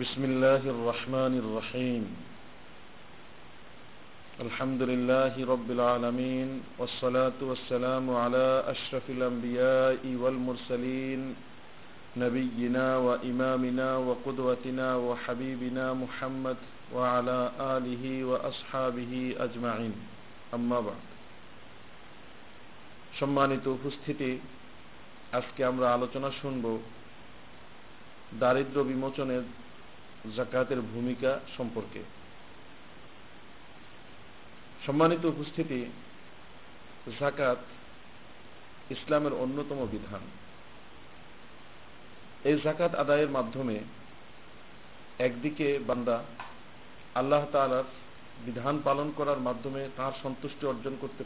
بسم الله الرحمن الرحيم الحمد لله رب العالمين والصلاة والسلام على أشرف الأنبياء والمرسلين نبينا وإمامنا وقدوتنا وحبيبنا محمد وعلى آله وأصحابه أجمعين أما بعد সম্মানিত উপস্থিতি আজকে আমরা আলোচনা শুনব দারিদ্র বিমোচনের জাকাতের ভূমিকা সম্পর্কে। সম্মানিত উপস্থিতি জাকাত ইসলামের অন্যতম বিধান। এই জাকাত আদায়ের মাধ্যমে একদিকে বান্দা আল্লাহ তালার বিধান পালন করার মাধ্যমে তার সন্তুষ্টি অর্জন করতে